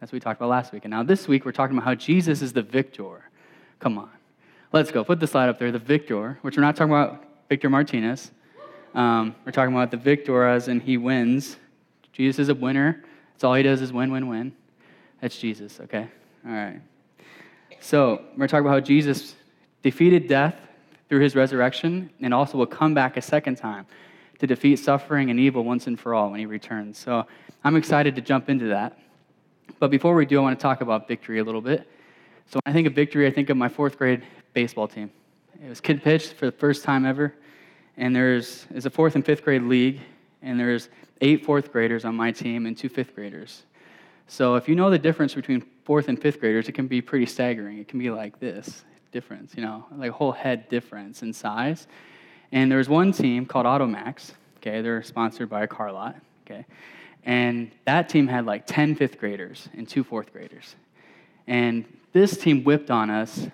That's what we talked about last week. And now this week, we're talking about how Jesus is the victor. Come on. Let's go. Put the slide up there. The victor, which we're not talking about Victor Martinez. Um, we're talking about the victor as in he wins. Jesus is a winner. That's all he does is win, win, win. That's Jesus, okay? All right. So we're talking about how Jesus defeated death through his resurrection and also will come back a second time to defeat suffering and evil once and for all when he returns. So I'm excited to jump into that. But before we do, I want to talk about victory a little bit. So when I think of victory, I think of my fourth grade baseball team. It was kid pitch for the first time ever, and there's is a fourth and fifth grade league, and there's eight fourth graders on my team and two fifth graders. So if you know the difference between fourth and fifth graders, it can be pretty staggering. It can be like this difference, you know, like a whole head difference in size. And there's one team called Automax. Okay, they're sponsored by a car lot. Okay, and that team had like 10 fifth graders and two fourth graders. And this team whipped on us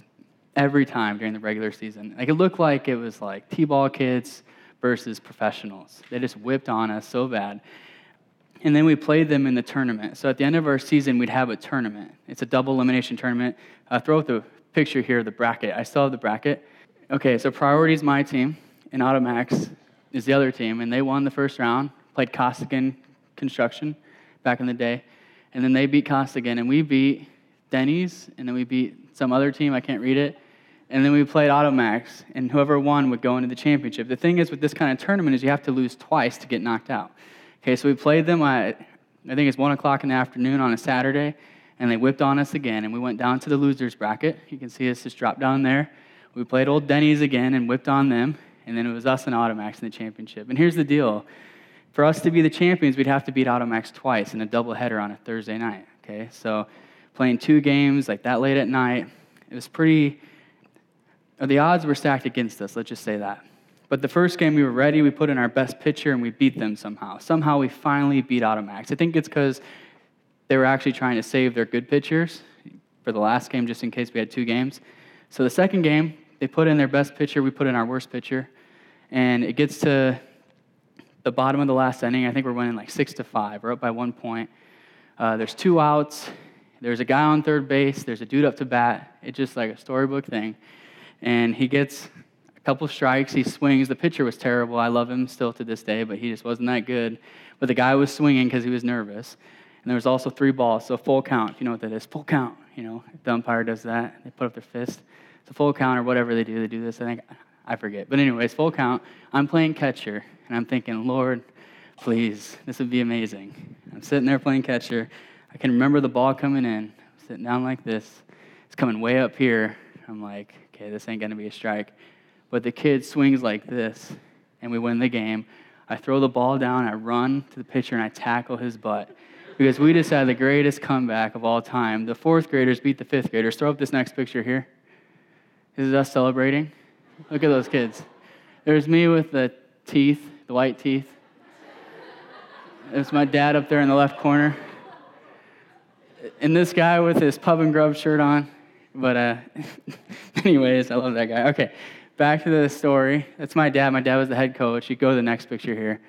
every time during the regular season. Like it looked like it was like T-ball kids versus professionals. They just whipped on us so bad. And then we played them in the tournament. So at the end of our season, we'd have a tournament. It's a double elimination tournament. Uh, throw up the picture here, of the bracket. I still have the bracket. Okay, so priority is my team, and Automax is the other team, and they won the first round. Played Costigan Construction back in the day, and then they beat Costigan, and we beat Denny's, and then we beat some other team. I can't read it, and then we played Automax, and whoever won would go into the championship. The thing is with this kind of tournament is you have to lose twice to get knocked out. Okay, so we played them at, I think it's 1 o'clock in the afternoon on a Saturday, and they whipped on us again, and we went down to the losers bracket. You can see us just drop down there. We played Old Denny's again and whipped on them, and then it was us and Automax in the championship. And here's the deal. For us to be the champions, we'd have to beat Automax twice in a doubleheader on a Thursday night. Okay, so playing two games like that late at night, it was pretty the odds were stacked against us, let's just say that. But the first game, we were ready. We put in our best pitcher and we beat them somehow. Somehow we finally beat Automax. I think it's because they were actually trying to save their good pitchers for the last game, just in case we had two games. So the second game, they put in their best pitcher. We put in our worst pitcher. And it gets to the bottom of the last inning. I think we're winning like six to five. We're up by one point. Uh, there's two outs. There's a guy on third base. There's a dude up to bat. It's just like a storybook thing and he gets a couple strikes. He swings. The pitcher was terrible. I love him still to this day, but he just wasn't that good. But the guy was swinging because he was nervous. And there was also three balls, so full count. If you know what that is, full count. You know, the umpire does that, they put up their fist. It's a full count or whatever they do. They do this. I think I forget. But anyways, full count. I'm playing catcher, and I'm thinking, Lord, please, this would be amazing. I'm sitting there playing catcher. I can remember the ball coming in. I'm sitting down like this. It's coming way up here. I'm like, okay, this ain't going to be a strike. But the kid swings like this, and we win the game. I throw the ball down, I run to the pitcher, and I tackle his butt. Because we just had the greatest comeback of all time. The fourth graders beat the fifth graders. Throw up this next picture here. This is us celebrating. Look at those kids. There's me with the teeth, the white teeth. There's my dad up there in the left corner. And this guy with his pub and grub shirt on. But, uh, anyways, I love that guy. Okay, back to the story. That's my dad. My dad was the head coach. You go to the next picture here.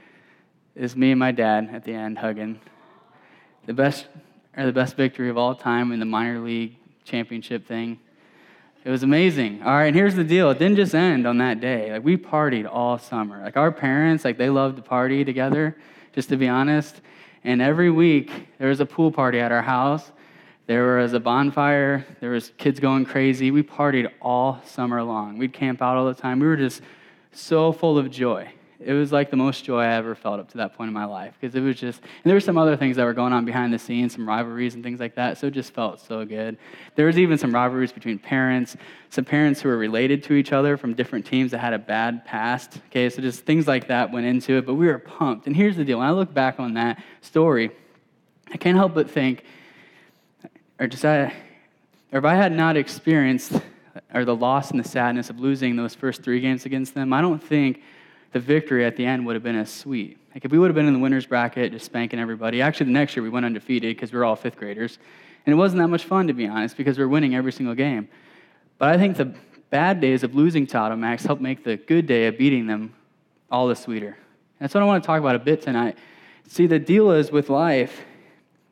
It's me and my dad at the end hugging. The best, or the best victory of all time in the minor league championship thing. It was amazing. All right, and here's the deal. It didn't just end on that day. Like we partied all summer. Like our parents, like they loved to party together, just to be honest. And every week there was a pool party at our house there was a bonfire. There was kids going crazy. We partied all summer long. We'd camp out all the time. We were just so full of joy. It was like the most joy I ever felt up to that point in my life because it was just, and there were some other things that were going on behind the scenes, some rivalries and things like that. So it just felt so good. There was even some rivalries between parents, some parents who were related to each other from different teams that had a bad past. Okay, so just things like that went into it, but we were pumped. And here's the deal when I look back on that story, I can't help but think, or just I, or if I had not experienced or the loss and the sadness of losing those first three games against them, I don't think the victory at the end would have been as sweet. Like if we would have been in the winners bracket, just spanking everybody. Actually, the next year we went undefeated because we were all fifth graders, and it wasn't that much fun to be honest because we are winning every single game. But I think the bad days of losing to Automax helped make the good day of beating them all the sweeter. That's what I want to talk about a bit tonight. See, the deal is with life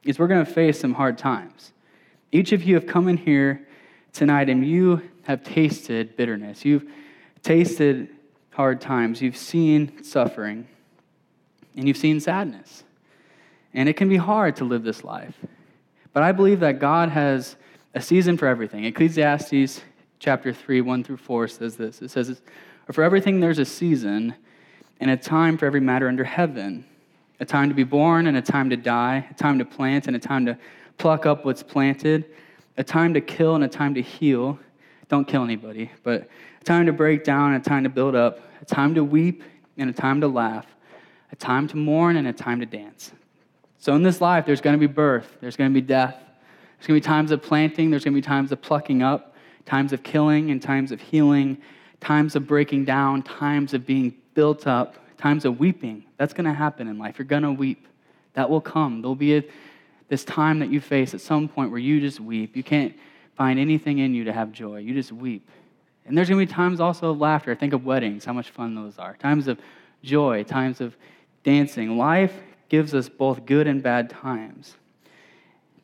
is we're going to face some hard times. Each of you have come in here tonight and you have tasted bitterness. You've tasted hard times. You've seen suffering and you've seen sadness. And it can be hard to live this life. But I believe that God has a season for everything. Ecclesiastes chapter 3, 1 through 4 says this it says, For everything there's a season and a time for every matter under heaven a time to be born and a time to die, a time to plant and a time to pluck up what's planted, a time to kill and a time to heal. Don't kill anybody, but a time to break down and a time to build up, a time to weep and a time to laugh, a time to mourn and a time to dance. So in this life, there's going to be birth, there's going to be death, there's going to be times of planting, there's going to be times of plucking up, times of killing and times of healing, times of breaking down, times of being built up, times of weeping. That's going to happen in life. You're going to weep. That will come. There'll be a, this time that you face at some point where you just weep. You can't find anything in you to have joy. You just weep. And there's going to be times also of laughter. Think of weddings, how much fun those are. Times of joy, times of dancing. Life gives us both good and bad times.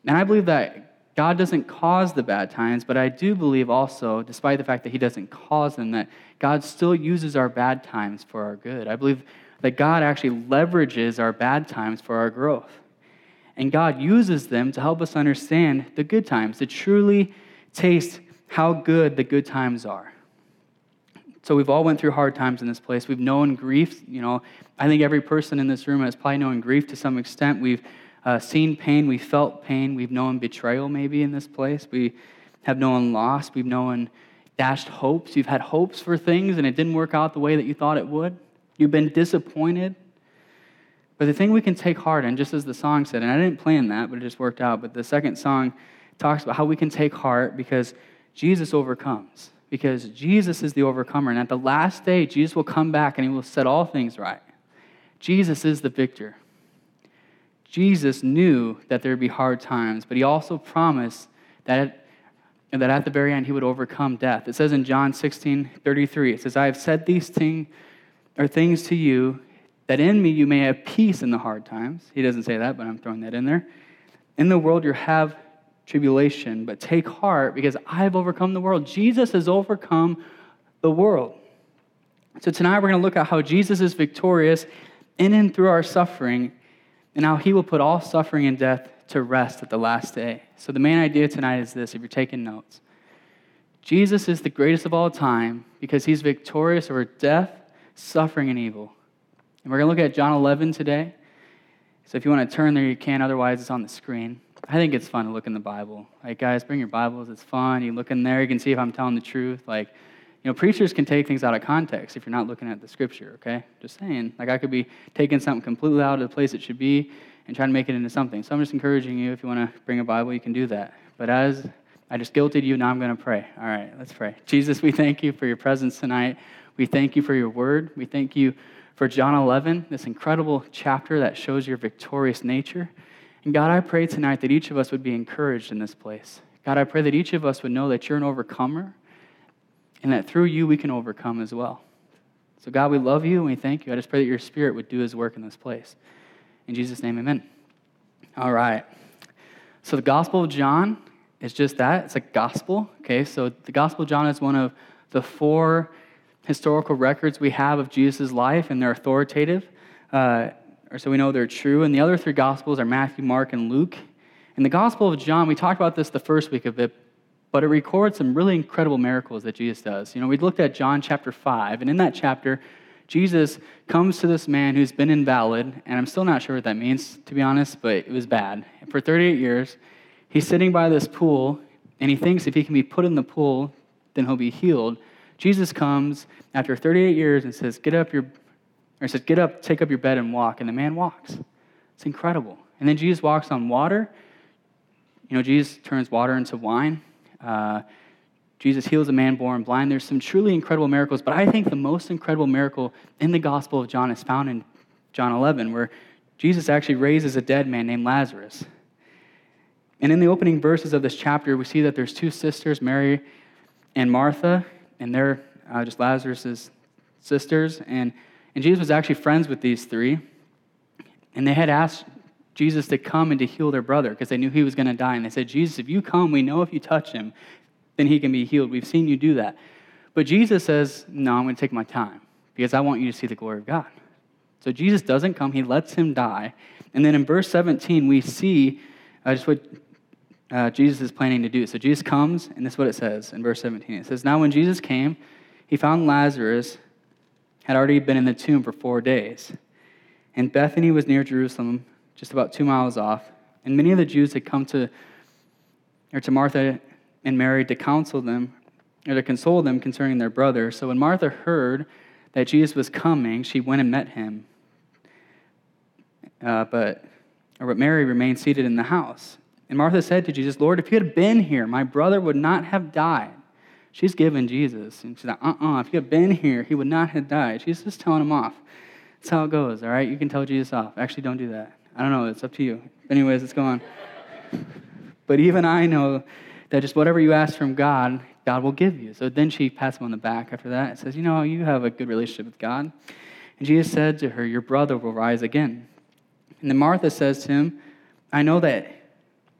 And I believe that God doesn't cause the bad times, but I do believe also, despite the fact that He doesn't cause them, that God still uses our bad times for our good. I believe that God actually leverages our bad times for our growth. And God uses them to help us understand the good times, to truly taste how good the good times are. So we've all went through hard times in this place. We've known grief. You know, I think every person in this room has probably known grief to some extent. We've uh, seen pain. We've felt pain. We've known betrayal maybe in this place. We have known loss. We've known dashed hopes. You've had hopes for things and it didn't work out the way that you thought it would. You've been disappointed. But the thing we can take heart in, just as the song said, and I didn't plan that, but it just worked out. But the second song talks about how we can take heart because Jesus overcomes. Because Jesus is the overcomer. And at the last day, Jesus will come back and he will set all things right. Jesus is the victor. Jesus knew that there would be hard times, but he also promised that and that at the very end he would overcome death. It says in John 16 33, it says, I have said these things or things to you that in me you may have peace in the hard times. He doesn't say that, but I'm throwing that in there. In the world you have tribulation, but take heart because I have overcome the world. Jesus has overcome the world. So tonight we're going to look at how Jesus is victorious in and through our suffering and how he will put all suffering and death to rest at the last day. So, the main idea tonight is this if you're taking notes Jesus is the greatest of all time because he's victorious over death, suffering, and evil. And we're going to look at John 11 today. So, if you want to turn there, you can. Otherwise, it's on the screen. I think it's fun to look in the Bible. Like, guys, bring your Bibles. It's fun. You look in there, you can see if I'm telling the truth. Like, you know, preachers can take things out of context if you're not looking at the scripture, okay? Just saying. Like, I could be taking something completely out of the place it should be and trying to make it into something. So I'm just encouraging you, if you want to bring a Bible, you can do that. But as I just guilted you, now I'm going to pray. All right, let's pray. Jesus, we thank you for your presence tonight. We thank you for your word. We thank you for John 11, this incredible chapter that shows your victorious nature. And God, I pray tonight that each of us would be encouraged in this place. God, I pray that each of us would know that you're an overcomer and that through you we can overcome as well. So, God, we love you and we thank you. I just pray that your spirit would do his work in this place. In Jesus' name, amen. All right. So the Gospel of John is just that. It's a gospel. Okay, so the Gospel of John is one of the four historical records we have of Jesus' life, and they're authoritative. Uh, or so we know they're true. And the other three Gospels are Matthew, Mark, and Luke. In the Gospel of John, we talked about this the first week of it, but it records some really incredible miracles that Jesus does. You know, we looked at John chapter 5, and in that chapter, Jesus comes to this man who's been invalid, and I'm still not sure what that means, to be honest, but it was bad. For 38 years, he's sitting by this pool, and he thinks if he can be put in the pool, then he'll be healed. Jesus comes after 38 years and says, Get up your or says, Get up, take up your bed, and walk. And the man walks. It's incredible. And then Jesus walks on water. You know, Jesus turns water into wine. Uh, Jesus heals a man born blind. There's some truly incredible miracles, but I think the most incredible miracle in the Gospel of John is found in John 11, where Jesus actually raises a dead man named Lazarus. And in the opening verses of this chapter, we see that there's two sisters, Mary and Martha, and they're uh, just Lazarus's sisters. And, and Jesus was actually friends with these three. And they had asked Jesus to come and to heal their brother because they knew he was going to die. And they said, Jesus, if you come, we know if you touch him, then he can be healed. We've seen you do that. But Jesus says, No, I'm going to take my time because I want you to see the glory of God. So Jesus doesn't come, he lets him die. And then in verse 17, we see uh, just what uh, Jesus is planning to do. So Jesus comes, and this is what it says in verse 17. It says, Now when Jesus came, he found Lazarus had already been in the tomb for four days. And Bethany was near Jerusalem, just about two miles off. And many of the Jews had come to, or to Martha and Mary to counsel them, or to console them concerning their brother. So when Martha heard that Jesus was coming, she went and met him. Uh, but, or but Mary remained seated in the house. And Martha said to Jesus, Lord, if you had been here, my brother would not have died. She's given Jesus. And she's like, uh uh-uh, uh if you had been here, he would not have died. She's just telling him off. That's how it goes, all right? You can tell Jesus off. Actually, don't do that. I don't know. It's up to you. Anyways, let's go on. but even I know that just whatever you ask from God, God will give you. So then she pats him on the back after that and says, You know, you have a good relationship with God. And Jesus said to her, Your brother will rise again. And then Martha says to him, I know that,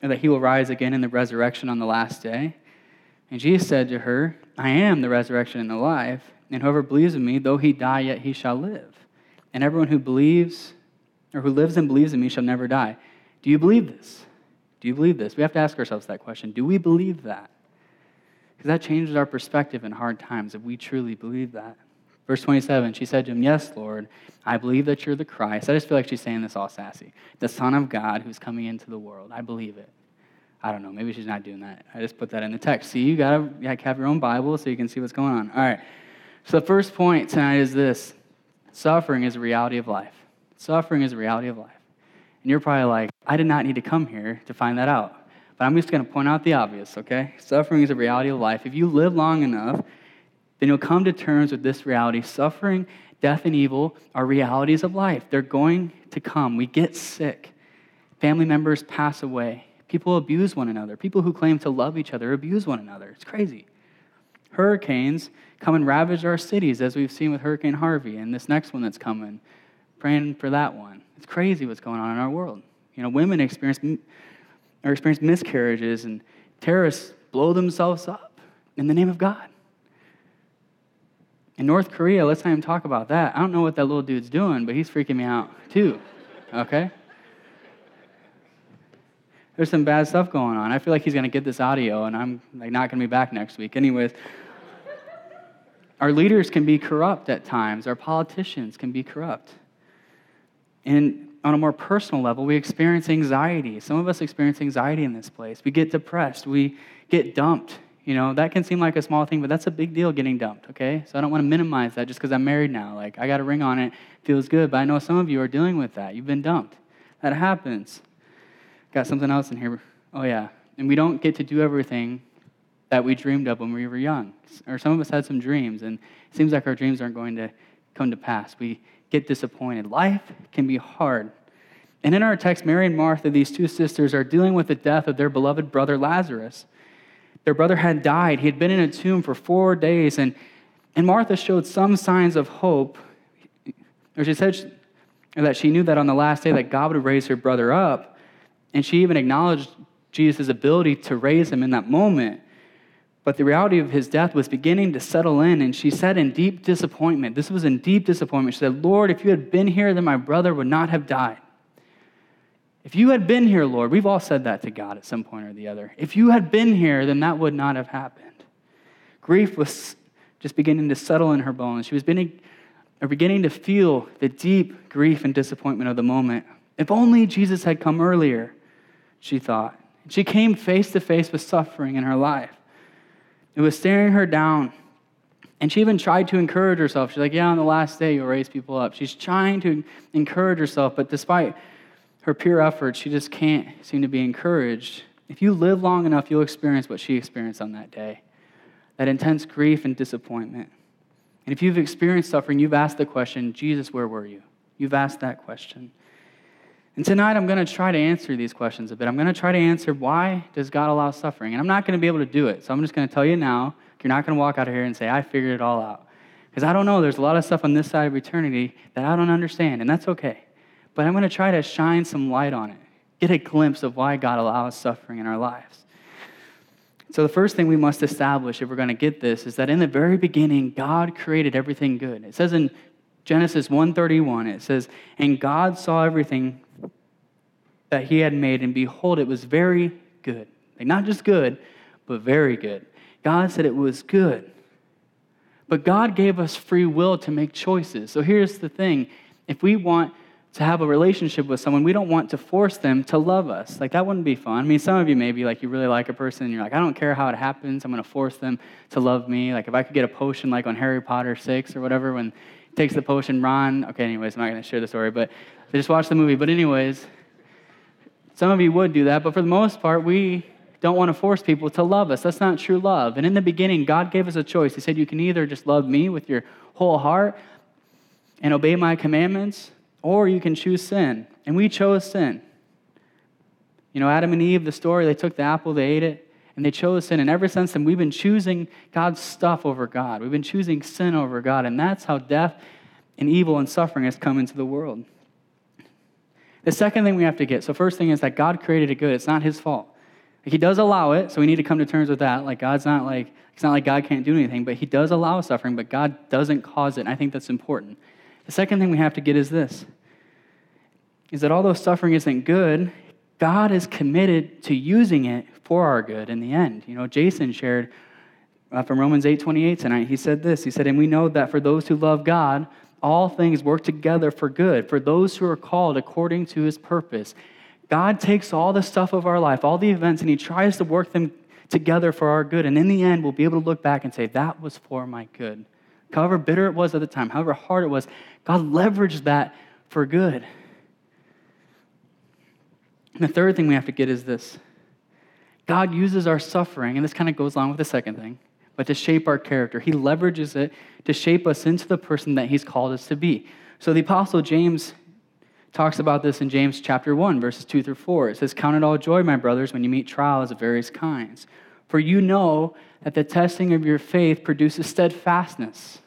that he will rise again in the resurrection on the last day. And Jesus said to her, I am the resurrection and the life, and whoever believes in me, though he die, yet he shall live. And everyone who believes, or who lives and believes in me, shall never die. Do you believe this? Do you believe this? We have to ask ourselves that question. Do we believe that? Because that changes our perspective in hard times if we truly believe that. Verse 27, she said to him, Yes, Lord, I believe that you're the Christ. I just feel like she's saying this all sassy. The Son of God who's coming into the world. I believe it. I don't know. Maybe she's not doing that. I just put that in the text. See, you got to have your own Bible so you can see what's going on. All right. So the first point tonight is this suffering is a reality of life. Suffering is a reality of life. And you're probably like, I did not need to come here to find that out. But I'm just going to point out the obvious, okay? Suffering is a reality of life. If you live long enough, then you'll come to terms with this reality. Suffering, death, and evil are realities of life. They're going to come. We get sick. Family members pass away. People abuse one another. People who claim to love each other abuse one another. It's crazy. Hurricanes come and ravage our cities, as we've seen with Hurricane Harvey and this next one that's coming. Praying for that one. It's crazy what's going on in our world. You know, women experience or experience miscarriages, and terrorists blow themselves up in the name of God. In North Korea, let's not even talk about that. I don't know what that little dude's doing, but he's freaking me out too. Okay? There's some bad stuff going on. I feel like he's going to get this audio, and I'm like not going to be back next week. Anyways, our leaders can be corrupt at times. Our politicians can be corrupt. And on a more personal level, we experience anxiety. Some of us experience anxiety in this place. We get depressed. We get dumped. You know, that can seem like a small thing, but that's a big deal getting dumped, okay? So I don't want to minimize that just because I'm married now. Like, I got a ring on it, feels good, but I know some of you are dealing with that. You've been dumped. That happens. Got something else in here. Oh, yeah. And we don't get to do everything that we dreamed of when we were young. Or some of us had some dreams, and it seems like our dreams aren't going to come to pass. We get disappointed. Life can be hard. And in our text, Mary and Martha, these two sisters, are dealing with the death of their beloved brother Lazarus. Their brother had died. He had been in a tomb for four days, and, and Martha showed some signs of hope. Or she said that she knew that on the last day that God would raise her brother up, and she even acknowledged Jesus' ability to raise him in that moment. But the reality of his death was beginning to settle in, and she said in deep disappointment, this was in deep disappointment, she said, Lord, if you had been here, then my brother would not have died. If you had been here, Lord, we've all said that to God at some point or the other. If you had been here, then that would not have happened. Grief was just beginning to settle in her bones. She was beginning, beginning to feel the deep grief and disappointment of the moment. If only Jesus had come earlier, she thought. She came face to face with suffering in her life. It was staring her down. And she even tried to encourage herself. She's like, Yeah, on the last day, you'll raise people up. She's trying to encourage herself, but despite her pure efforts, she just can't seem to be encouraged. If you live long enough, you'll experience what she experienced on that day that intense grief and disappointment. And if you've experienced suffering, you've asked the question, Jesus, where were you? You've asked that question. And tonight I'm going to try to answer these questions a bit. I'm going to try to answer why does God allow suffering? And I'm not going to be able to do it. So I'm just going to tell you now, you're not going to walk out of here and say, I figured it all out. Because I don't know. There's a lot of stuff on this side of eternity that I don't understand, and that's okay but I'm going to try to shine some light on it. get a glimpse of why God allows suffering in our lives. So, the first thing we must establish if we're going to get this is that in the very beginning, God created everything good. It says in Genesis 1:31, it says, "And God saw everything that he had made, and behold, it was very good." Like not just good, but very good. God said it was good. But God gave us free will to make choices. So here's the thing if we want to have a relationship with someone, we don't want to force them to love us. Like, that wouldn't be fun. I mean, some of you maybe, like, you really like a person and you're like, I don't care how it happens, I'm going to force them to love me. Like, if I could get a potion, like on Harry Potter 6 or whatever, when he takes the potion, Ron, okay, anyways, I'm not going to share the story, but they just watched the movie. But, anyways, some of you would do that, but for the most part, we don't want to force people to love us. That's not true love. And in the beginning, God gave us a choice. He said, You can either just love me with your whole heart and obey my commandments, or you can choose sin. And we chose sin. You know, Adam and Eve, the story, they took the apple, they ate it, and they chose sin. And ever since then, we've been choosing God's stuff over God. We've been choosing sin over God. And that's how death and evil and suffering has come into the world. The second thing we have to get so, first thing is that God created it good, it's not his fault. He does allow it, so we need to come to terms with that. Like, God's not like, it's not like God can't do anything, but he does allow suffering, but God doesn't cause it. And I think that's important. The second thing we have to get is this is that although suffering isn't good, God is committed to using it for our good in the end. You know, Jason shared uh, from Romans 8:28 tonight. He said this. He said, "And we know that for those who love God, all things work together for good, for those who are called according to his purpose." God takes all the stuff of our life, all the events, and He tries to work them together for our good. And in the end, we'll be able to look back and say, that was for my good. However bitter it was at the time, however hard it was, God leveraged that for good. And the third thing we have to get is this God uses our suffering, and this kind of goes along with the second thing, but to shape our character. He leverages it to shape us into the person that He's called us to be. So the Apostle James talks about this in James chapter 1, verses 2 through 4. It says, Count it all joy, my brothers, when you meet trials of various kinds. For you know that the testing of your faith produces steadfastness.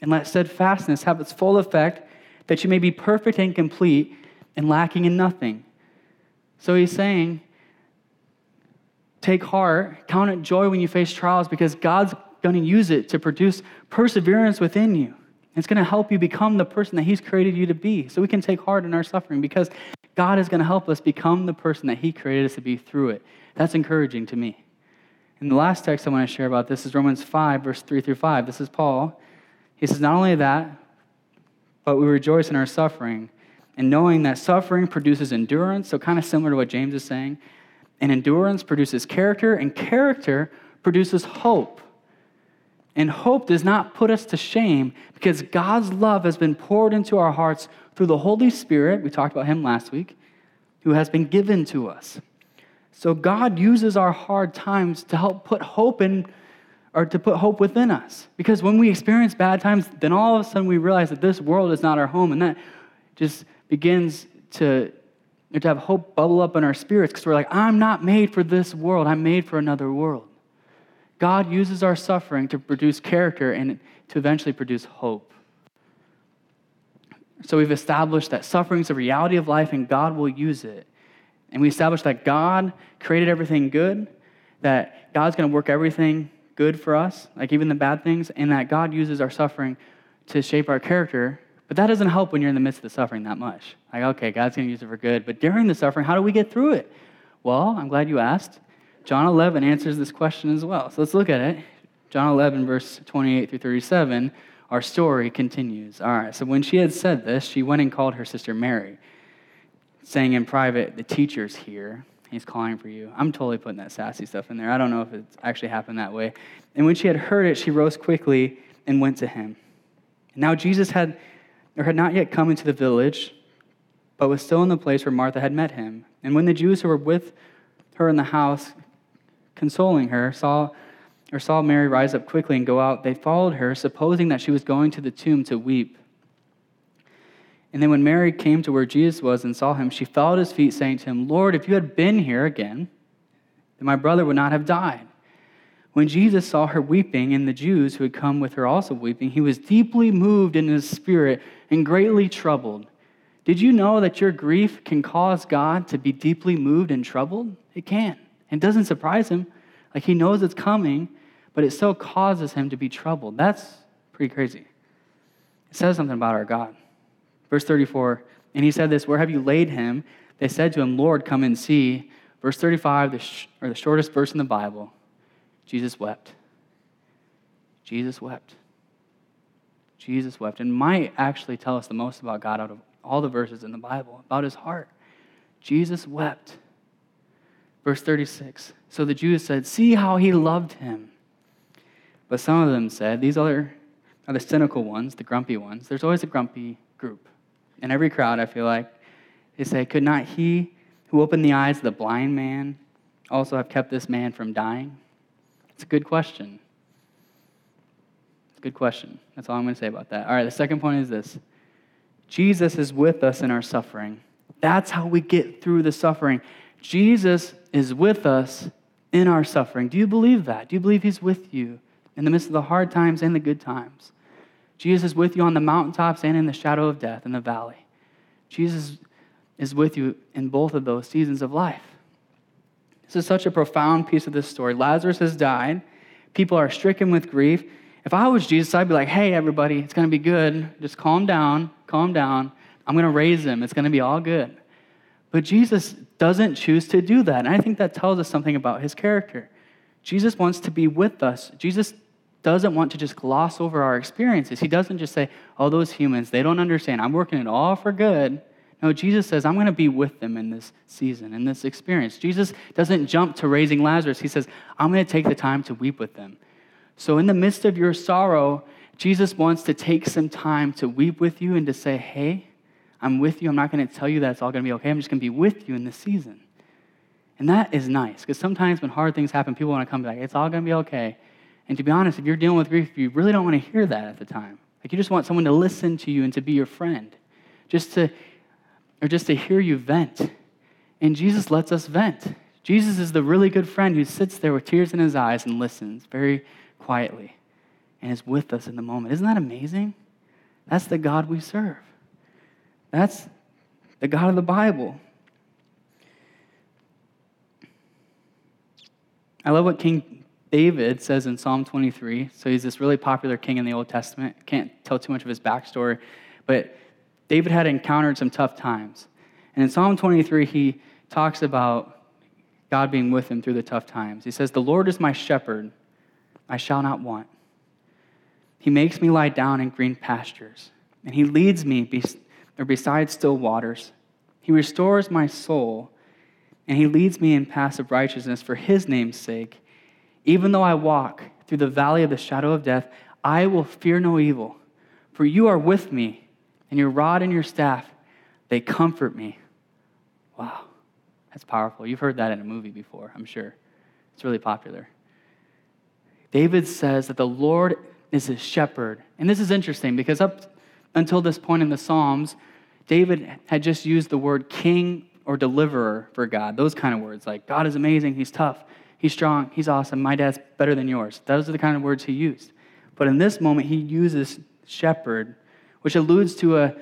And let steadfastness have its full effect, that you may be perfect and complete and lacking in nothing. So he's saying, Take heart, count it joy when you face trials, because God's going to use it to produce perseverance within you. It's going to help you become the person that He's created you to be. So we can take heart in our suffering because God is going to help us become the person that He created us to be through it. That's encouraging to me. And the last text I want to share about this is Romans 5, verse 3 through 5. This is Paul. He says, Not only that, but we rejoice in our suffering, and knowing that suffering produces endurance, so kind of similar to what James is saying. And endurance produces character, and character produces hope. And hope does not put us to shame because God's love has been poured into our hearts through the Holy Spirit. We talked about him last week, who has been given to us. So God uses our hard times to help put hope in or to put hope within us. Because when we experience bad times, then all of a sudden we realize that this world is not our home. And that just begins to, to have hope bubble up in our spirits because we're like, I'm not made for this world, I'm made for another world. God uses our suffering to produce character and to eventually produce hope. So we've established that suffering is a reality of life and God will use it. And we established that God created everything good, that God's going to work everything good for us, like even the bad things, and that God uses our suffering to shape our character. But that doesn't help when you're in the midst of the suffering that much. Like, okay, God's going to use it for good. But during the suffering, how do we get through it? Well, I'm glad you asked. John 11 answers this question as well. So let's look at it. John 11, verse 28 through 37, our story continues. All right, so when she had said this, she went and called her sister Mary, saying in private, The teacher's here. He's calling for you. I'm totally putting that sassy stuff in there. I don't know if it's actually happened that way. And when she had heard it, she rose quickly and went to him. Now Jesus had, or had not yet come into the village, but was still in the place where Martha had met him. And when the Jews who were with her in the house consoling her, saw or saw Mary rise up quickly and go out, they followed her, supposing that she was going to the tomb to weep. And then when Mary came to where Jesus was and saw him, she fell at his feet, saying to him, Lord, if you had been here again, then my brother would not have died. When Jesus saw her weeping, and the Jews who had come with her also weeping, he was deeply moved in his spirit and greatly troubled. Did you know that your grief can cause God to be deeply moved and troubled? It can. It doesn't surprise him. Like he knows it's coming, but it still causes him to be troubled. That's pretty crazy. It says something about our God. Verse 34, and he said this, Where have you laid him? They said to him, Lord, come and see. Verse 35, the sh- or the shortest verse in the Bible, Jesus wept. Jesus wept. Jesus wept. And might actually tell us the most about God out of all the verses in the Bible, about his heart. Jesus wept. Verse 36 So the Jews said, See how he loved him. But some of them said, These other are the cynical ones, the grumpy ones. There's always a grumpy group. In every crowd, I feel like, they say, Could not he who opened the eyes of the blind man also have kept this man from dying? It's a good question. It's a good question. That's all I'm going to say about that. All right, the second point is this Jesus is with us in our suffering. That's how we get through the suffering. Jesus is with us in our suffering. Do you believe that? Do you believe He's with you in the midst of the hard times and the good times? Jesus is with you on the mountaintops and in the shadow of death in the valley. Jesus is with you in both of those seasons of life. This is such a profound piece of this story. Lazarus has died. People are stricken with grief. If I was Jesus, I'd be like, hey, everybody, it's going to be good. Just calm down, calm down. I'm going to raise him. It's going to be all good. But Jesus doesn't choose to do that. And I think that tells us something about his character. Jesus wants to be with us. Jesus doesn't want to just gloss over our experiences. He doesn't just say, oh, those humans, they don't understand. I'm working it all for good. No, Jesus says, I'm going to be with them in this season, in this experience. Jesus doesn't jump to raising Lazarus. He says, I'm going to take the time to weep with them. So, in the midst of your sorrow, Jesus wants to take some time to weep with you and to say, Hey, I'm with you. I'm not going to tell you that it's all going to be okay. I'm just going to be with you in this season. And that is nice because sometimes when hard things happen, people want to come back. It's all going to be okay. And to be honest, if you're dealing with grief, you really don't want to hear that at the time. Like you just want someone to listen to you and to be your friend, just to or just to hear you vent. And Jesus lets us vent. Jesus is the really good friend who sits there with tears in his eyes and listens very quietly and is with us in the moment. Isn't that amazing? That's the God we serve. That's the God of the Bible. I love what King David says in Psalm 23. So he's this really popular king in the Old Testament. Can't tell too much of his backstory, but David had encountered some tough times. And in Psalm 23, he talks about God being with him through the tough times. He says, The Lord is my shepherd, I shall not want. He makes me lie down in green pastures, and he leads me be- or beside still waters. He restores my soul, and he leads me in paths of righteousness for his name's sake. Even though I walk through the valley of the shadow of death, I will fear no evil, for you are with me and your rod and your staff, they comfort me. Wow, that's powerful. You've heard that in a movie before, I'm sure. It's really popular. David says that the Lord is his shepherd. And this is interesting because up until this point in the Psalms, David had just used the word king or deliverer for God. Those kind of words like, God is amazing, he's tough, he's strong, he's awesome, my dad's better than yours. Those are the kind of words he used. But in this moment, he uses shepherd which alludes to a,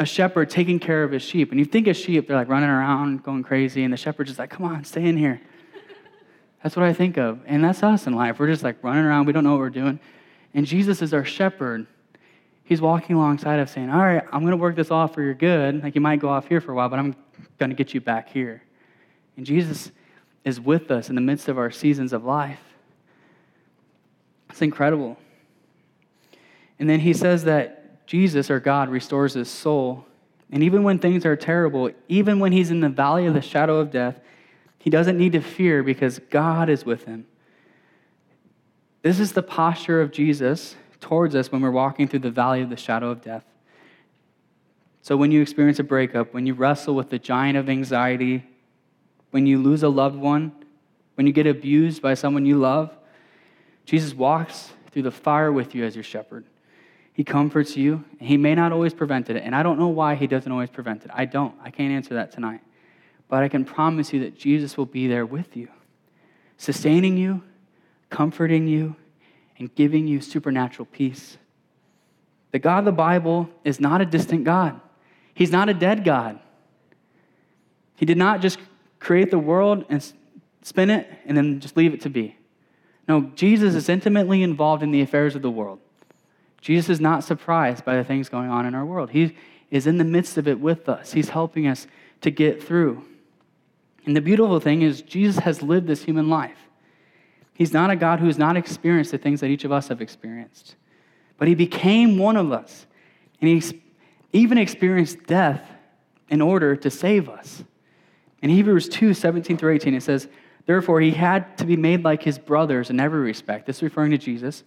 a shepherd taking care of his sheep. And you think of sheep, they're like running around, going crazy, and the shepherd's just like, come on, stay in here. That's what I think of. And that's us in life. We're just like running around, we don't know what we're doing. And Jesus is our shepherd. He's walking alongside us saying, All right, I'm going to work this off for your good. Like you might go off here for a while, but I'm going to get you back here. And Jesus is with us in the midst of our seasons of life. It's incredible. And then he says that Jesus or God restores his soul. And even when things are terrible, even when he's in the valley of the shadow of death, he doesn't need to fear because God is with him. This is the posture of Jesus towards us when we're walking through the valley of the shadow of death. So, when you experience a breakup, when you wrestle with the giant of anxiety, when you lose a loved one, when you get abused by someone you love, Jesus walks through the fire with you as your shepherd. He comforts you. He may not always prevent it. And I don't know why he doesn't always prevent it. I don't. I can't answer that tonight. But I can promise you that Jesus will be there with you, sustaining you, comforting you, and giving you supernatural peace. The God of the Bible is not a distant God. He's not a dead God. He did not just create the world and spin it and then just leave it to be. No, Jesus is intimately involved in the affairs of the world. Jesus is not surprised by the things going on in our world. He is in the midst of it with us. He's helping us to get through. And the beautiful thing is, Jesus has lived this human life. He's not a God who has not experienced the things that each of us have experienced, but He became one of us. And He even experienced death in order to save us. In Hebrews 2 17 through 18, it says, Therefore, he had to be made like his brothers in every respect. This is referring to Jesus,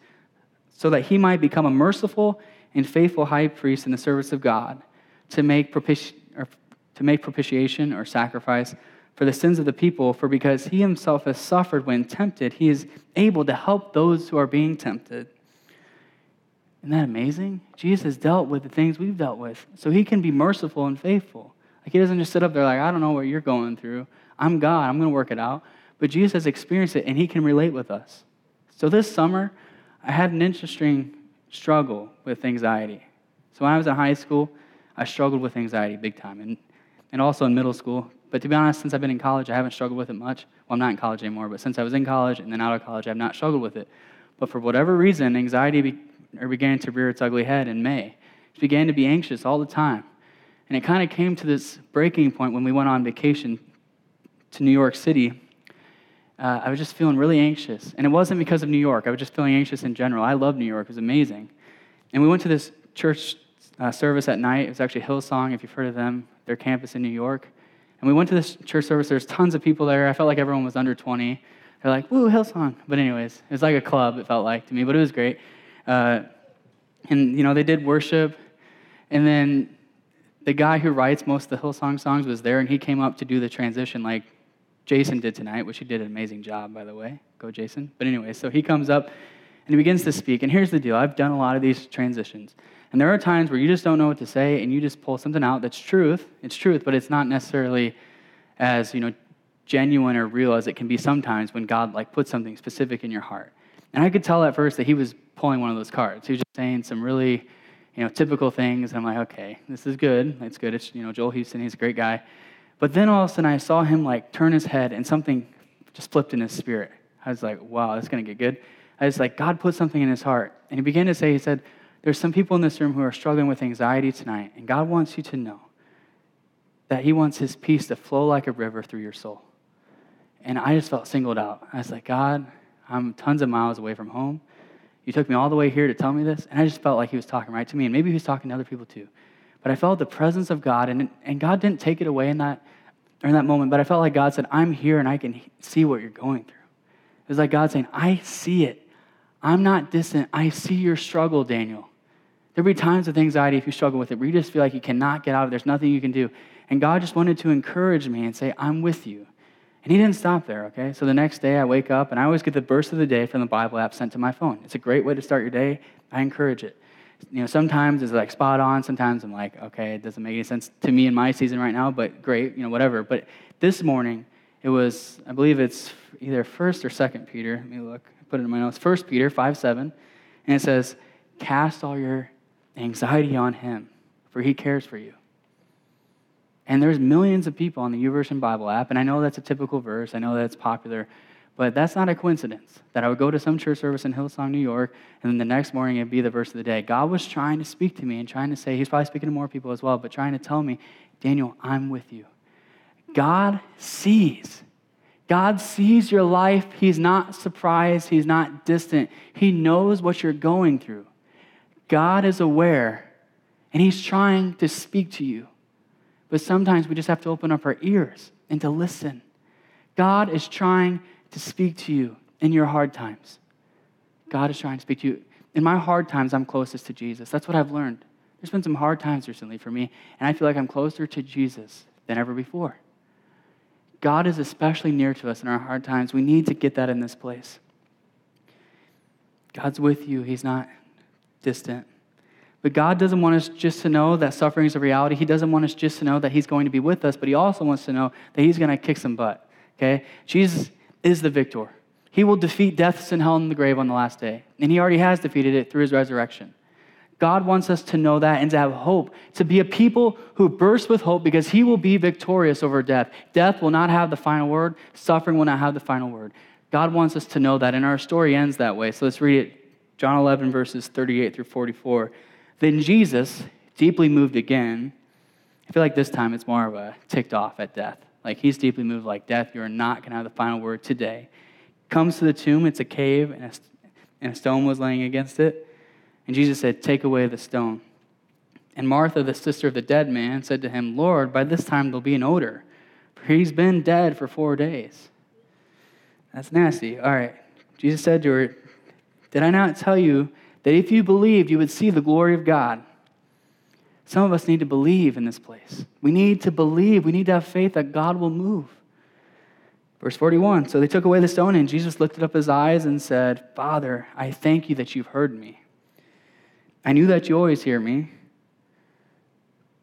so that he might become a merciful and faithful high priest in the service of God to make, propiti- or to make propitiation or sacrifice for the sins of the people. For because he himself has suffered when tempted, he is able to help those who are being tempted. Isn't that amazing? Jesus has dealt with the things we've dealt with, so he can be merciful and faithful. Like he doesn't just sit up there like, I don't know what you're going through. I'm God. I'm going to work it out. But Jesus has experienced it and he can relate with us. So this summer, I had an interesting struggle with anxiety. So when I was in high school, I struggled with anxiety big time, and, and also in middle school. But to be honest, since I've been in college, I haven't struggled with it much. Well, I'm not in college anymore, but since I was in college and then out of college, I've not struggled with it. But for whatever reason, anxiety be, or began to rear its ugly head in May. It began to be anxious all the time. And it kind of came to this breaking point when we went on vacation to New York City uh, I was just feeling really anxious. And it wasn't because of New York, I was just feeling anxious in general. I love New York, it was amazing. And we went to this church uh, service at night. It was actually Hillsong, if you've heard of them, their campus in New York. And we went to this church service. There's tons of people there. I felt like everyone was under 20. They're like, woo, Hillsong. But, anyways, it was like a club, it felt like to me, but it was great. Uh, and, you know, they did worship. And then the guy who writes most of the Hillsong songs was there, and he came up to do the transition, like Jason did tonight, which he did an amazing job, by the way. Go, Jason. But anyway, so he comes up and he begins to speak. And here's the deal I've done a lot of these transitions. And there are times where you just don't know what to say and you just pull something out that's truth. It's truth, but it's not necessarily as, you know, genuine or real as it can be sometimes when God like puts something specific in your heart. And I could tell at first that he was pulling one of those cards. He was just saying some really, you know, typical things. I'm like, okay, this is good. It's good. It's, you know, Joel Houston, he's a great guy. But then all of a sudden I saw him like turn his head and something just flipped in his spirit. I was like, wow, that's going to get good. I was like, God put something in his heart. And he began to say, he said, there's some people in this room who are struggling with anxiety tonight, and God wants you to know that he wants his peace to flow like a river through your soul. And I just felt singled out. I was like, God, I'm tons of miles away from home. You took me all the way here to tell me this. And I just felt like he was talking right to me. And maybe he was talking to other people too. But I felt the presence of God, and, and God didn't take it away in that, in that moment, but I felt like God said, I'm here and I can see what you're going through. It was like God saying, I see it. I'm not distant. I see your struggle, Daniel. There'll be times with anxiety if you struggle with it where you just feel like you cannot get out of it. There's nothing you can do. And God just wanted to encourage me and say, I'm with you. And He didn't stop there, okay? So the next day I wake up and I always get the verse of the day from the Bible app sent to my phone. It's a great way to start your day. I encourage it you know, sometimes it's like spot on. Sometimes I'm like, okay, it doesn't make any sense to me in my season right now, but great, you know, whatever. But this morning, it was, I believe it's either first or second Peter. Let me look. Put it in my notes. First Peter 5 7. And it says, cast all your anxiety on him, for he cares for you. And there's millions of people on the YouVersion Bible app, and I know that's a typical verse. I know that's popular. But that's not a coincidence that I would go to some church service in Hillsong, New York, and then the next morning it'd be the verse of the day. God was trying to speak to me and trying to say, He's probably speaking to more people as well, but trying to tell me, Daniel, I'm with you. God sees. God sees your life. He's not surprised. He's not distant. He knows what you're going through. God is aware, and He's trying to speak to you. But sometimes we just have to open up our ears and to listen. God is trying to speak to you in your hard times. God is trying to speak to you. In my hard times, I'm closest to Jesus. That's what I've learned. There's been some hard times recently for me, and I feel like I'm closer to Jesus than ever before. God is especially near to us in our hard times. We need to get that in this place. God's with you, He's not distant. But God doesn't want us just to know that suffering is a reality. He doesn't want us just to know that He's going to be with us, but He also wants to know that He's going to kick some butt. Okay? Jesus is the victor. He will defeat death, sin, hell, and the grave on the last day. And he already has defeated it through his resurrection. God wants us to know that and to have hope, to be a people who burst with hope because He will be victorious over death. Death will not have the final word, suffering will not have the final word. God wants us to know that, and our story ends that way. So let's read it John 11, verses 38 through 44. Then Jesus, deeply moved again, I feel like this time it's more of a ticked off at death. Like he's deeply moved, like, Death, you are not going to have the final word today. Comes to the tomb, it's a cave, and a, and a stone was laying against it. And Jesus said, Take away the stone. And Martha, the sister of the dead man, said to him, Lord, by this time there'll be an odor, for he's been dead for four days. That's nasty. All right. Jesus said to her, Did I not tell you that if you believed, you would see the glory of God? Some of us need to believe in this place. We need to believe. We need to have faith that God will move. Verse 41 So they took away the stone, and Jesus lifted up his eyes and said, Father, I thank you that you've heard me. I knew that you always hear me,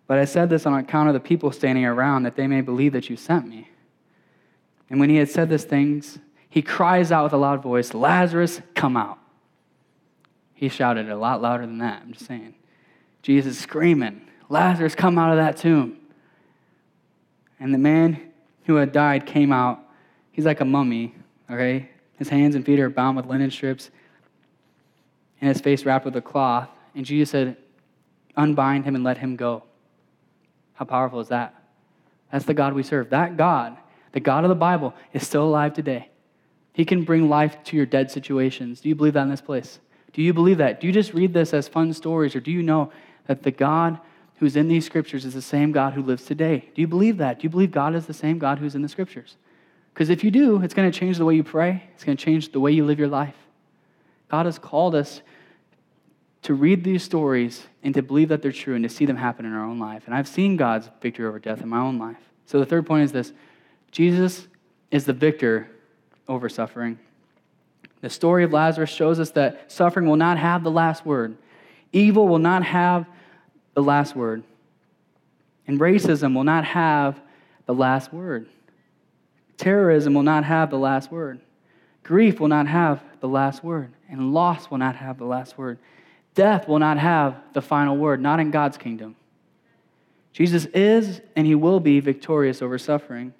but I said this on account of the people standing around, that they may believe that you sent me. And when he had said these things, he cries out with a loud voice, Lazarus, come out. He shouted a lot louder than that, I'm just saying. Jesus screaming, Lazarus, come out of that tomb. And the man who had died came out. He's like a mummy, okay? His hands and feet are bound with linen strips, and his face wrapped with a cloth. And Jesus said, Unbind him and let him go. How powerful is that? That's the God we serve. That God, the God of the Bible, is still alive today. He can bring life to your dead situations. Do you believe that in this place? Do you believe that? Do you just read this as fun stories, or do you know that the God who's in these scriptures is the same God who lives today. Do you believe that? Do you believe God is the same God who's in the scriptures? Because if you do, it's going to change the way you pray, it's going to change the way you live your life. God has called us to read these stories and to believe that they're true and to see them happen in our own life. And I've seen God's victory over death in my own life. So the third point is this Jesus is the victor over suffering. The story of Lazarus shows us that suffering will not have the last word. Evil will not have the last word. And racism will not have the last word. Terrorism will not have the last word. Grief will not have the last word. And loss will not have the last word. Death will not have the final word, not in God's kingdom. Jesus is and he will be victorious over suffering.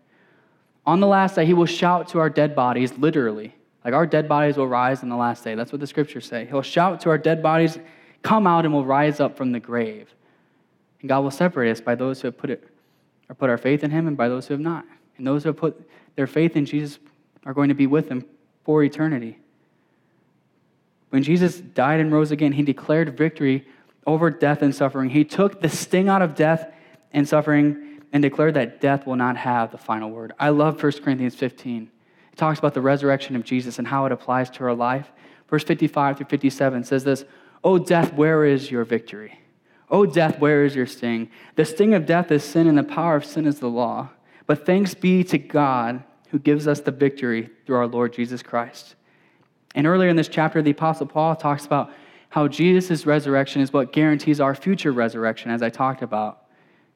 On the last day, he will shout to our dead bodies, literally. Like our dead bodies will rise on the last day. That's what the scriptures say. He'll shout to our dead bodies, come out and will rise up from the grave. And God will separate us by those who have put it or put our faith in him and by those who have not. And those who have put their faith in Jesus are going to be with him for eternity. When Jesus died and rose again, he declared victory over death and suffering. He took the sting out of death and suffering and declared that death will not have the final word. I love 1 Corinthians 15. It talks about the resurrection of Jesus and how it applies to our life. Verse 55 through 57 says this O death, where is your victory? O death, where is your sting? The sting of death is sin, and the power of sin is the law. But thanks be to God who gives us the victory through our Lord Jesus Christ. And earlier in this chapter, the Apostle Paul talks about how Jesus' resurrection is what guarantees our future resurrection, as I talked about.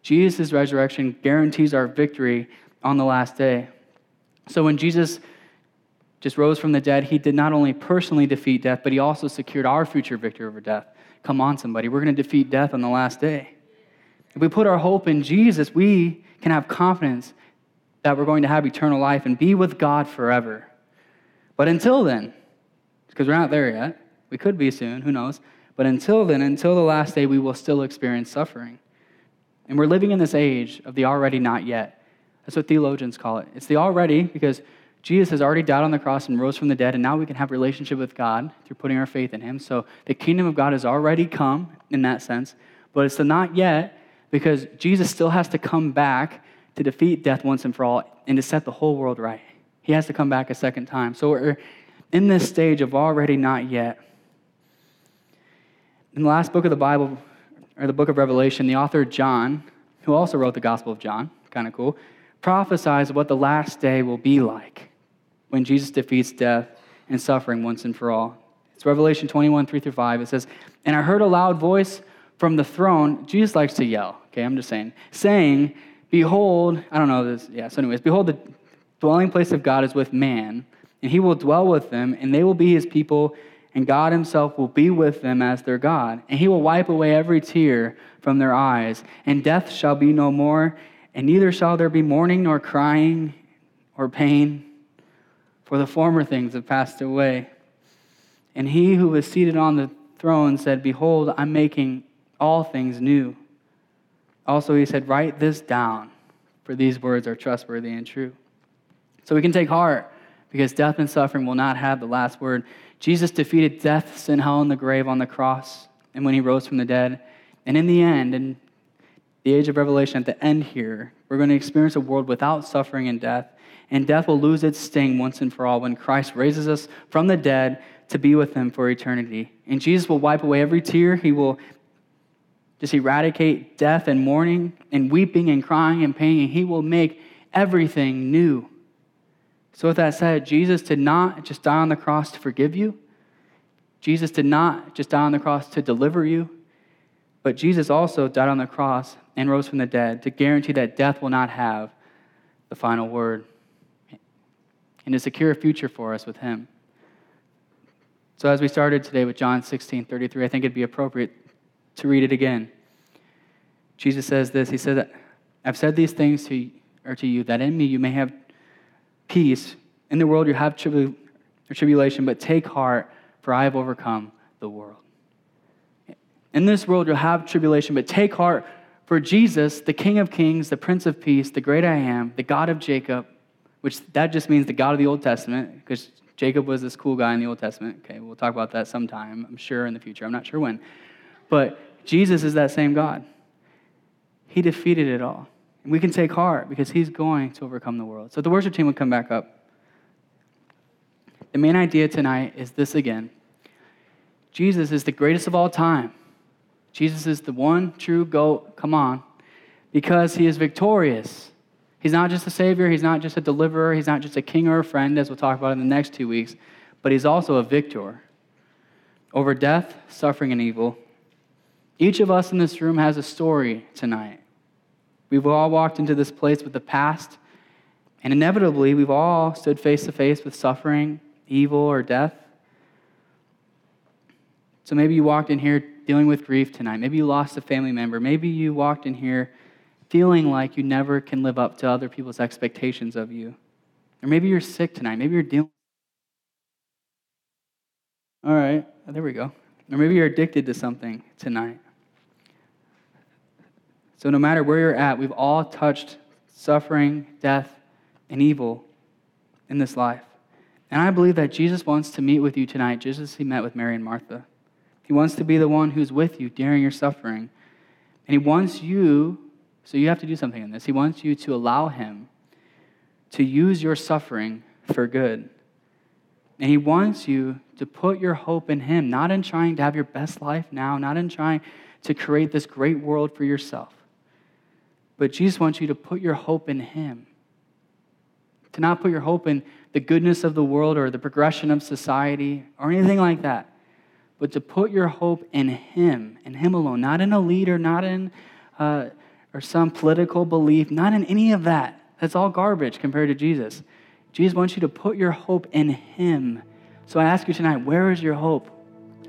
Jesus' resurrection guarantees our victory on the last day. So when Jesus just rose from the dead, he did not only personally defeat death, but he also secured our future victory over death. Come on, somebody. We're going to defeat death on the last day. If we put our hope in Jesus, we can have confidence that we're going to have eternal life and be with God forever. But until then, because we're not there yet, we could be soon, who knows? But until then, until the last day, we will still experience suffering. And we're living in this age of the already not yet. That's what theologians call it. It's the already because Jesus has already died on the cross and rose from the dead, and now we can have relationship with God through putting our faith in Him. So the kingdom of God has already come in that sense, but it's not yet because Jesus still has to come back to defeat death once and for all and to set the whole world right. He has to come back a second time. So we're in this stage of already not yet. In the last book of the Bible, or the book of Revelation, the author John, who also wrote the Gospel of John, kind of cool, prophesies what the last day will be like when Jesus defeats death and suffering once and for all. It's Revelation 21, 3 through 5. It says, And I heard a loud voice from the throne. Jesus likes to yell, okay, I'm just saying, saying, Behold, I don't know this, yeah, so, anyways, behold, the dwelling place of God is with man, and he will dwell with them, and they will be his people, and God Himself will be with them as their God, and He will wipe away every tear from their eyes, and death shall be no more, and neither shall there be mourning, nor crying, or pain, for the former things have passed away. And He who was seated on the throne said, Behold, I'm making all things new. Also, He said, Write this down, for these words are trustworthy and true. So we can take heart because death and suffering will not have the last word. Jesus defeated death, sin, hell, and the grave on the cross and when he rose from the dead. And in the end, in the age of Revelation, at the end here, we're going to experience a world without suffering and death. And death will lose its sting once and for all when Christ raises us from the dead to be with him for eternity. And Jesus will wipe away every tear. He will just eradicate death and mourning and weeping and crying and pain, and he will make everything new. So, with that said, Jesus did not just die on the cross to forgive you. Jesus did not just die on the cross to deliver you, but Jesus also died on the cross and rose from the dead to guarantee that death will not have the final word and to secure a future for us with Him. So, as we started today with John 16 33, I think it'd be appropriate to read it again. Jesus says this He said, I've said these things to, or to you that in me you may have peace. In the world you have tribu- tribulation, but take heart, for I have overcome the world. In this world you'll have tribulation, but take heart, for Jesus, the King of Kings, the Prince of Peace, the great I am, the God of Jacob, which that just means the God of the Old Testament, because Jacob was this cool guy in the Old Testament. Okay, we'll talk about that sometime, I'm sure, in the future. I'm not sure when. But Jesus is that same God. He defeated it all. And we can take heart because he's going to overcome the world. So the worship team would come back up. The main idea tonight is this again Jesus is the greatest of all time. Jesus is the one true goat. Come on. Because he is victorious. He's not just a savior, he's not just a deliverer, he's not just a king or a friend, as we'll talk about in the next two weeks, but he's also a victor over death, suffering, and evil. Each of us in this room has a story tonight. We've all walked into this place with the past, and inevitably, we've all stood face to face with suffering, evil, or death. So maybe you walked in here dealing with grief tonight. Maybe you lost a family member. Maybe you walked in here feeling like you never can live up to other people's expectations of you. Or maybe you're sick tonight. Maybe you're dealing. All right, oh, there we go. Or maybe you're addicted to something tonight. So, no matter where you're at, we've all touched suffering, death, and evil in this life. And I believe that Jesus wants to meet with you tonight, just as he met with Mary and Martha. He wants to be the one who's with you during your suffering. And he wants you, so you have to do something in this. He wants you to allow him to use your suffering for good. And he wants you to put your hope in him, not in trying to have your best life now, not in trying to create this great world for yourself, but Jesus wants you to put your hope in Him. To not put your hope in the goodness of the world or the progression of society or anything like that, but to put your hope in Him, in Him alone, not in a leader, not in uh, or some political belief, not in any of that. That's all garbage compared to Jesus. Jesus wants you to put your hope in Him. So I ask you tonight, where is your hope?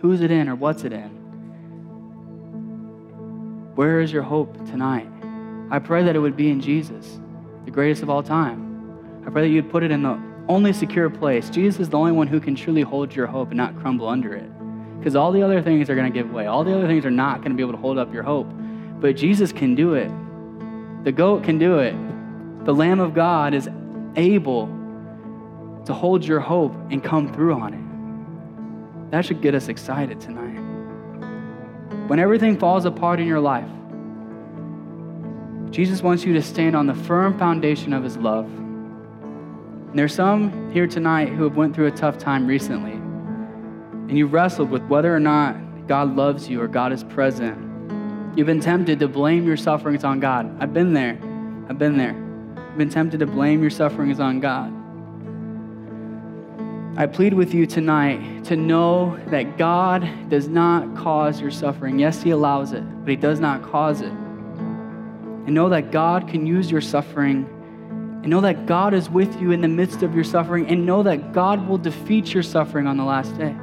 Who's it in or what's it in? Where is your hope tonight? I pray that it would be in Jesus, the greatest of all time. I pray that you'd put it in the only secure place. Jesus is the only one who can truly hold your hope and not crumble under it. Because all the other things are going to give way. All the other things are not going to be able to hold up your hope. But Jesus can do it. The goat can do it. The Lamb of God is able to hold your hope and come through on it. That should get us excited tonight. When everything falls apart in your life, Jesus wants you to stand on the firm foundation of his love. And there's some here tonight who have went through a tough time recently. And you've wrestled with whether or not God loves you or God is present. You've been tempted to blame your sufferings on God. I've been there. I've been there. You've been tempted to blame your sufferings on God. I plead with you tonight to know that God does not cause your suffering. Yes, He allows it, but He does not cause it and know that God can use your suffering and know that God is with you in the midst of your suffering and know that God will defeat your suffering on the last day.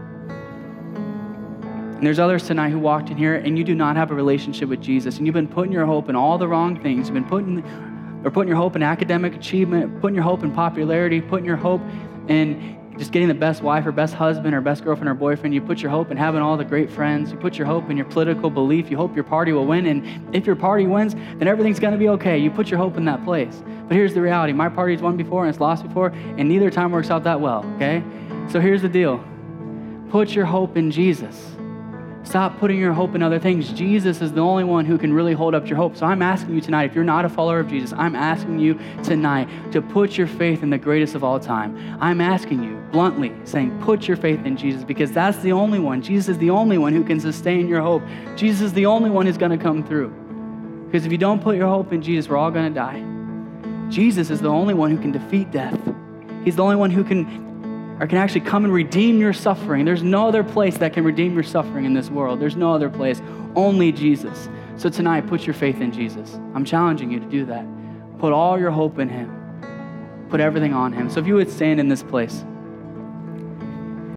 And there's others tonight who walked in here and you do not have a relationship with Jesus and you've been putting your hope in all the wrong things. You've been putting or putting your hope in academic achievement, putting your hope in popularity, putting your hope in just getting the best wife or best husband or best girlfriend or boyfriend. You put your hope in having all the great friends. You put your hope in your political belief. You hope your party will win. And if your party wins, then everything's going to be okay. You put your hope in that place. But here's the reality my party's won before and it's lost before, and neither time works out that well, okay? So here's the deal put your hope in Jesus. Stop putting your hope in other things. Jesus is the only one who can really hold up your hope. So I'm asking you tonight, if you're not a follower of Jesus, I'm asking you tonight to put your faith in the greatest of all time. I'm asking you bluntly, saying, put your faith in Jesus because that's the only one. Jesus is the only one who can sustain your hope. Jesus is the only one who's going to come through. Because if you don't put your hope in Jesus, we're all going to die. Jesus is the only one who can defeat death. He's the only one who can or can actually come and redeem your suffering. There's no other place that can redeem your suffering in this world. There's no other place, only Jesus. So tonight, put your faith in Jesus. I'm challenging you to do that. Put all your hope in Him, put everything on Him. So if you would stand in this place.